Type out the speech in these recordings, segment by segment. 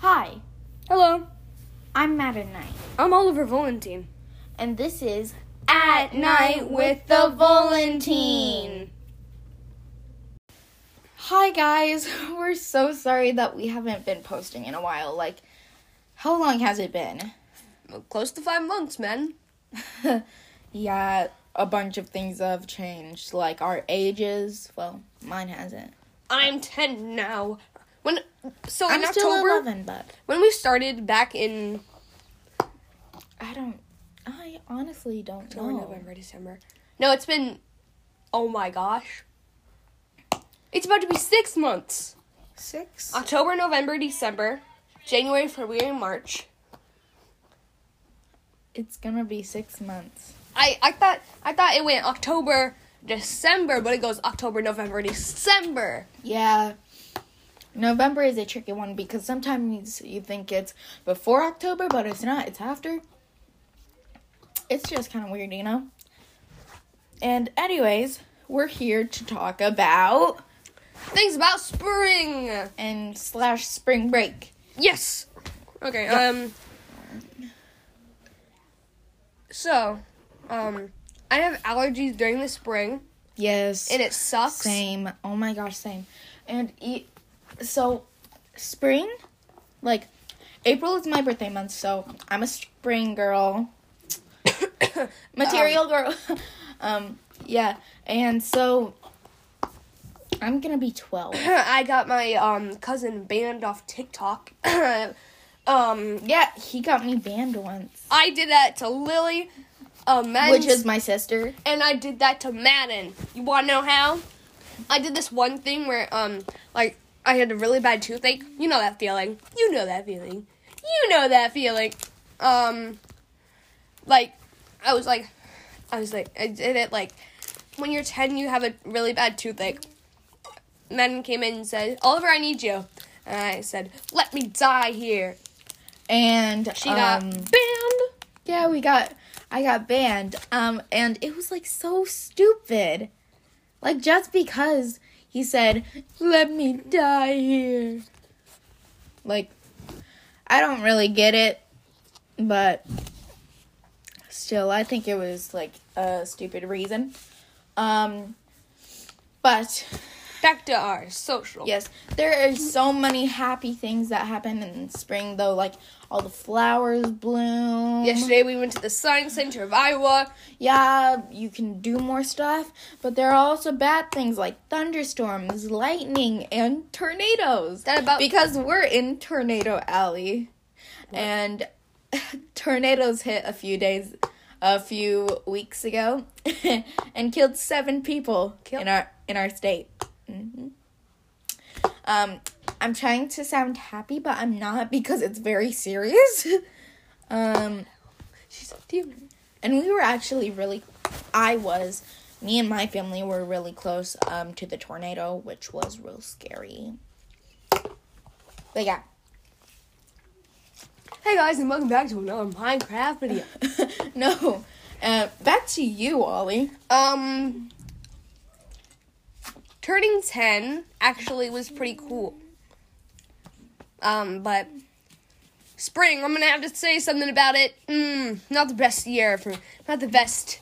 Hi, Hello, I'm Madden Knight, I'm Oliver Volantine. and this is At Night with the Volantine. Hi, guys. We're so sorry that we haven't been posting in a while. Like, how long has it been? Close to five months, man. yeah, a bunch of things have changed, like our ages. Well, mine hasn't. I'm ten now. When so I'm in still October, 11, but when we started back in I don't. I honestly don't October, know. November, December. No, it's been. Oh my gosh. It's about to be six months. Six. October, November, December, January, February, March. It's gonna be six months. I I thought I thought it went October, December, but it goes October, November, December. Yeah. November is a tricky one because sometimes you think it's before October, but it's not. It's after. It's just kind of weird, you know? And, anyways, we're here to talk about Things about spring. and slash spring break. Yes. Okay. Yeah. Um. So, um, I have allergies during the spring, Yes. and it sucks. Same. Oh my gosh, same. And e- so, spring, like, April is my birthday month, so I'm a spring girl. Material girl. um, yeah. And so, I'm gonna be 12. I got my um cousin banned off TikTok. um, Yeah, he got me banned once. I did that to Lily, um, Which is my sister. and I did that to Madden. You want to know how? I did this one thing where, um, like, I had a really bad toothache. You know that feeling. You know that feeling. You know that feeling. Um, like, I was like, I was like, I did it like, when you're 10, you have a really bad toothache. Madden came in and said, Oliver, I need you. And I said, let me die here. And She got um, banned. Yeah, we got I got banned. Um and it was like so stupid. Like just because he said, "Let me die here." Like I don't really get it, but still I think it was like a stupid reason. Um but Back to our social. Yes, there are so many happy things that happen in spring, though. Like all the flowers bloom. Yesterday we went to the Science Center of Iowa. Yeah, you can do more stuff, but there are also bad things like thunderstorms, lightning, and tornadoes. That about Because we're in Tornado Alley, and tornadoes hit a few days, a few weeks ago, and killed seven people Kill- in our in our state. Hmm Um, I'm trying to sound happy, but I'm not because it's very serious. um, she's a demon. and we were actually really, I was, me and my family were really close um to the tornado, which was real scary. But yeah. Hey guys, and welcome back to another Minecraft video. no. Uh, back to you, Ollie. Um, turning ten actually was pretty cool. Um, but spring, I'm gonna have to say something about it. Mm, not the best year for, me. not the best,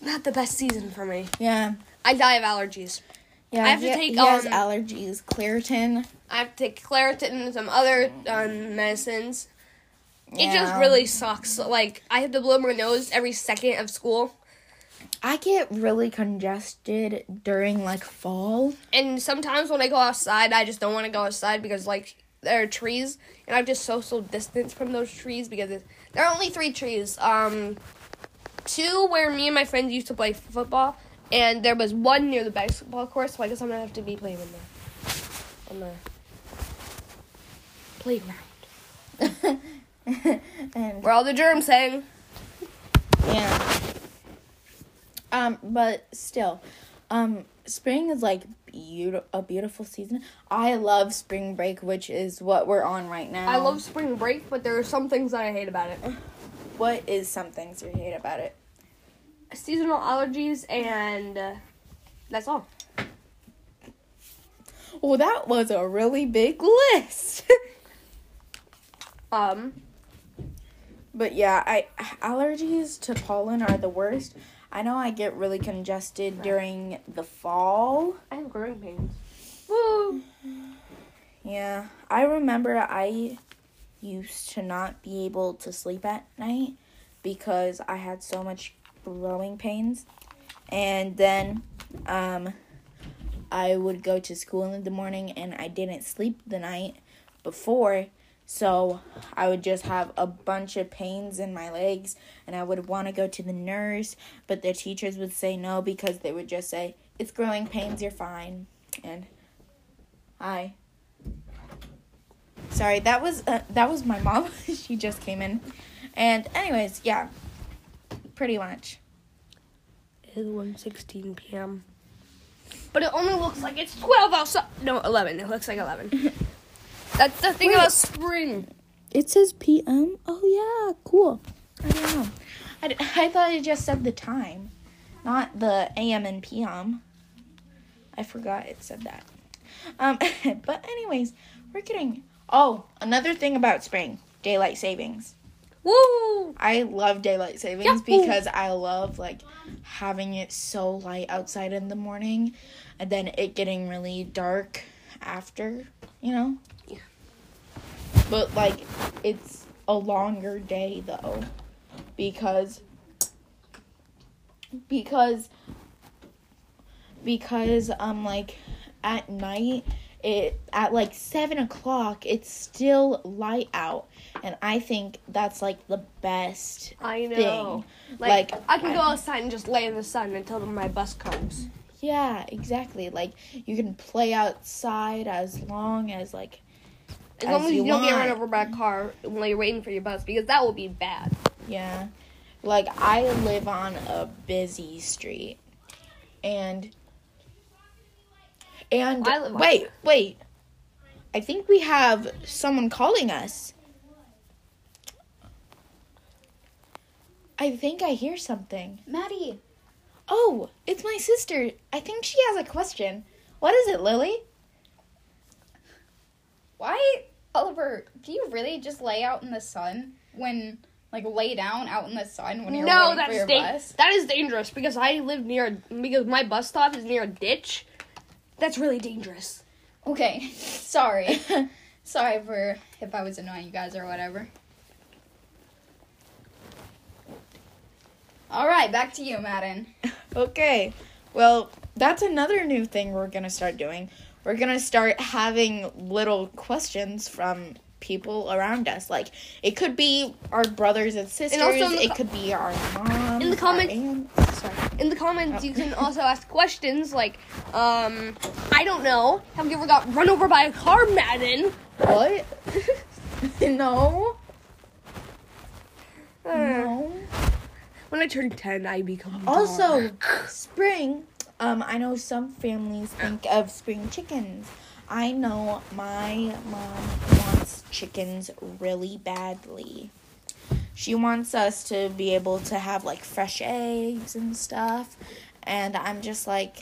not the best season for me. Yeah. I die of allergies. Yeah, I have to take, he has um, allergies. Claritin. I have to take Claritin and some other um, medicines. It just really sucks. Like I have to blow my nose every second of school. I get really congested during like fall. And sometimes when I go outside, I just don't want to go outside because like there are trees, and I'm just social distance from those trees because there are only three trees. Um, two where me and my friends used to play football, and there was one near the basketball court. So I guess I'm gonna have to be playing in the on the playground and where all the germs hang. yeah. Um, but still, um, spring is like beautiful, a beautiful season. I love spring break, which is what we're on right now. I love spring break, but there are some things that I hate about it. What is some things you hate about it? Seasonal allergies and uh, that's all. Well, that was a really big list. Um, But yeah, I allergies to pollen are the worst. I know I get really congested during the fall. I have growing pains. Woo! Yeah, I remember I used to not be able to sleep at night because I had so much growing pains. And then um I would go to school in the morning and I didn't sleep the night before. So I would just have a bunch of pains in my legs and I would want to go to the nurse, but the teachers would say no because they would just say, "It's growing pains, you're fine." And I Sorry, that was uh, that was my mom. she just came in. And anyways, yeah. Pretty much. It is 1.16 p.m. But it only looks like it's 12 outside. No, 11. It looks like 11. That's the thing Wait. about spring. It says PM. Oh yeah, cool. I don't know. I, d- I thought it just said the time, not the AM and PM. I forgot it said that. Um, but anyways, we're getting. Oh, another thing about spring, daylight savings. Woo! I love daylight savings Yahoo! because I love like having it so light outside in the morning and then it getting really dark after, you know? Yeah. But like it's a longer day though because because because um like at night it at like seven o'clock it's still light out and i think that's like the best I know. thing Like, Like, I can go outside and just lay in the sun until my bus comes. yeah exactly like you can play outside as long as like As long As as you, you don't get run over by a car while you're waiting for your bus, because that will be bad. Yeah. Like I live on a busy street. And and live on- wait, wait. I think we have someone calling us. I think I hear something. Maddie, Oh, it's my sister. I think she has a question. What is it, Lily? why, Oliver, do you really just lay out in the sun when, like, lay down out in the sun when you're no, waiting for your da- bus? that is dangerous because I live near because my bus stop is near a ditch. That's really dangerous. Okay, sorry. sorry for if I was annoying you guys or whatever. All right, back to you, Madden. Okay. Well, that's another new thing we're going to start doing. We're going to start having little questions from people around us. Like, it could be our brothers and sisters, the it co- could be our mom. In the comments- In the comments, Oh. you can also ask questions like, um, I don't know, have you ever got run over by a car, Madden? What? no. Uh, No. when I turn ten, I become Also, spring. Um, I know some families think of spring chickens. I know my mom wants chickens really badly. She wants us to be able to have like fresh eggs and stuff. And I'm just like,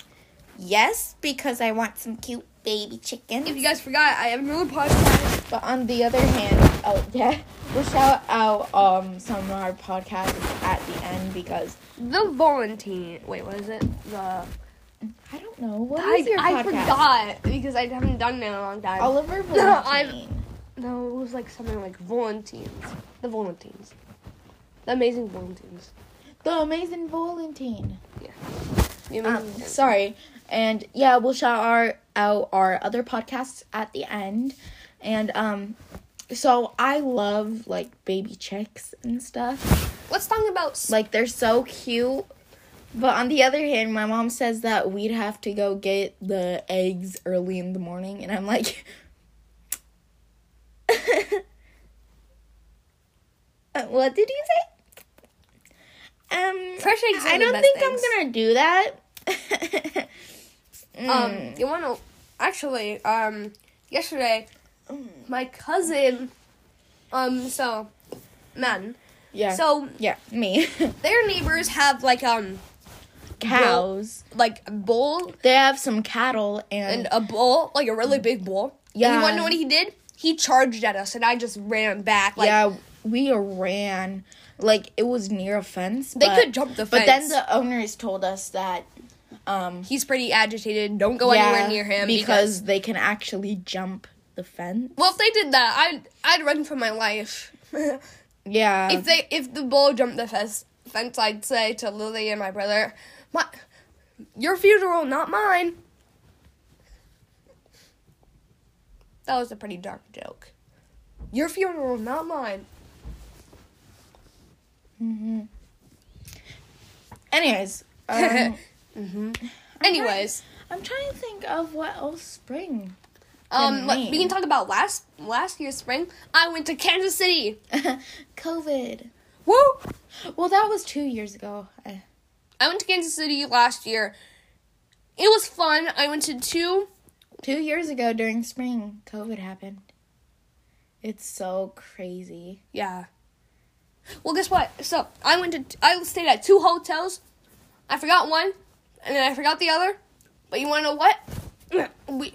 yes, because I want some cute baby chickens. If you guys forgot, I have another podcast. But on the other hand, oh yeah, we'll shout out um some of our podcasts at the end because The Volunteer. Wait, what is it? The I don't know what I, is your I podcast. forgot because I haven't done it in a long time. Oliver Valentine. No, it was like something like Volunteers. The Volunteers. The Amazing Volunteers. The Amazing Valentine. The Amazing Um, sorry. And yeah, we'll shout our, out our other podcasts at the end. And um so I love like baby chicks and stuff. Let's talk about Like they're so cute. But on the other hand, my mom says that we'd have to go get the eggs early in the morning and I'm like Uh, What did you say? Um fresh eggs. I don't think eggs. I'm gonna do that. Mm. Um, you want to actually? Um, yesterday, Mm. my cousin. Um, so, man. yeah. So yeah, me. their neighbors have like um Cows. like bull They have some cattle and and, a bull, like a really big bull. And Yeah. you want to know what he did? he charged at us, and I just ran back. Like, yeah, we ran like it was near a fence. They but- could jump the fence. But then the owners told us that um he's pretty agitated. Don't go yeah, anywhere near him because they can actually jump the fence. Well, if they did that, I'd I'd run for my life. Yeah. if they if the bull jumped the fence, fence, I'd say to Lily and my brother, "My, your funeral, not mine." That was a pretty dark joke. Your funeral, not mine. hmm Anyways, um, hmm Anyways, I'm trying to think of what else spring. um, we can talk about last last year's spring. I went to Kansas City. COVID. Woo! Well, that was two years ago. I- I went to Kansas City last year. It was fun. I went to two Two years ago during spring, COVID happened. It's so crazy. Yeah. Well, guess what? So I went to I stayed at two hotels. I forgot one, and then I forgot the other. But you want to know what? We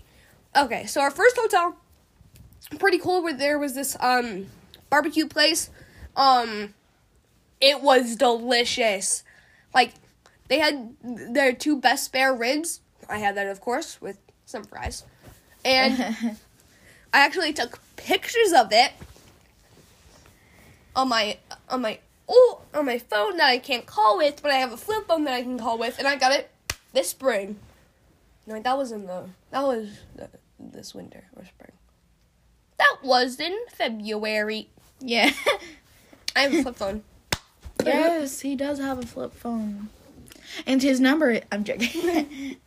okay. So our first hotel, pretty cool. Where there was this um barbecue place. Um, it was delicious. Like they had their two best spare ribs. I had that, of course, with some fries, and I actually took pictures of it on my on my oh on my phone that I can't call with, but I have a flip phone that I can call with, and I got it this spring. No, that was in the that was the, this winter or spring. That was in February. yeah. I have a flip phone. yes, he does have a flip phone. And his number, I'm joking.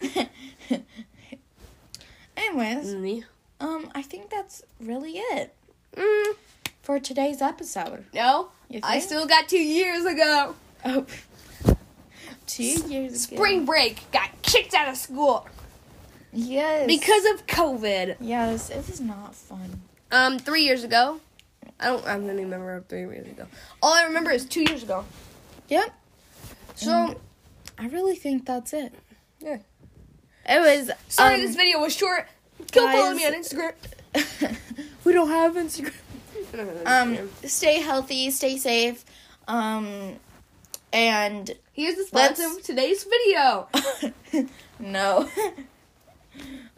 Anyways, Mm, um, I think that's really it mm, for today's episode. no, I still got two years ago. Oh, two years ago. Spring break got kicked out of school Yes. because of COVID. yes, it was not fun. Um, three years ago. I don't. I don't remember three years ago. All I remember is two years ago. Yep. So And I really think that's it. yeah. It was. Sorry, um, this video was short. Go follow me on Instagram. we don't have Instagram. Um, um, stay healthy, stay safe, um, and here's the sponsor of today's video. no.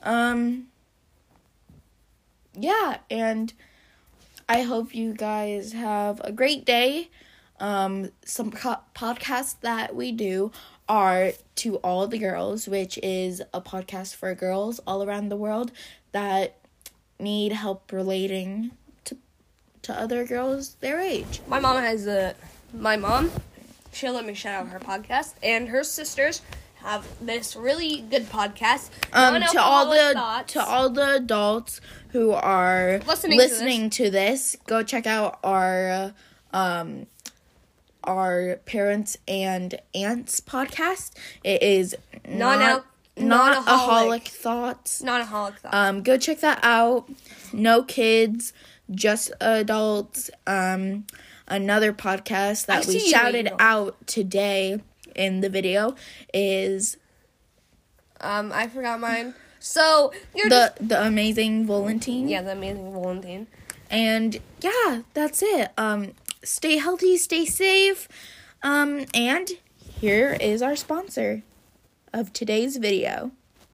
um. Yeah, and I hope you guys have a great day. Um, some co- podcasts that we do are to all the girls, which is a podcast for girls all around the world that need help relating to to other girls their age. My mom has a. My mom, she'll let me shout out her podcast, and her sisters have this really good podcast. um to all the thoughts. to all the adults who are Listening listening, to to, this. go check out our um our parents and aunts podcast it is Non-al- not non-aholic. non-aholic thoughts Non-alcoholic thoughts. um go check that out no kids just adults um another podcast I that we see you, shouted out today in the video is um, I forgot mine. So you're the the amazing Volantine. yeah, the amazing Valentine. And yeah, that's it. Um stay healthy, stay safe. Um and here is our sponsor of today's video.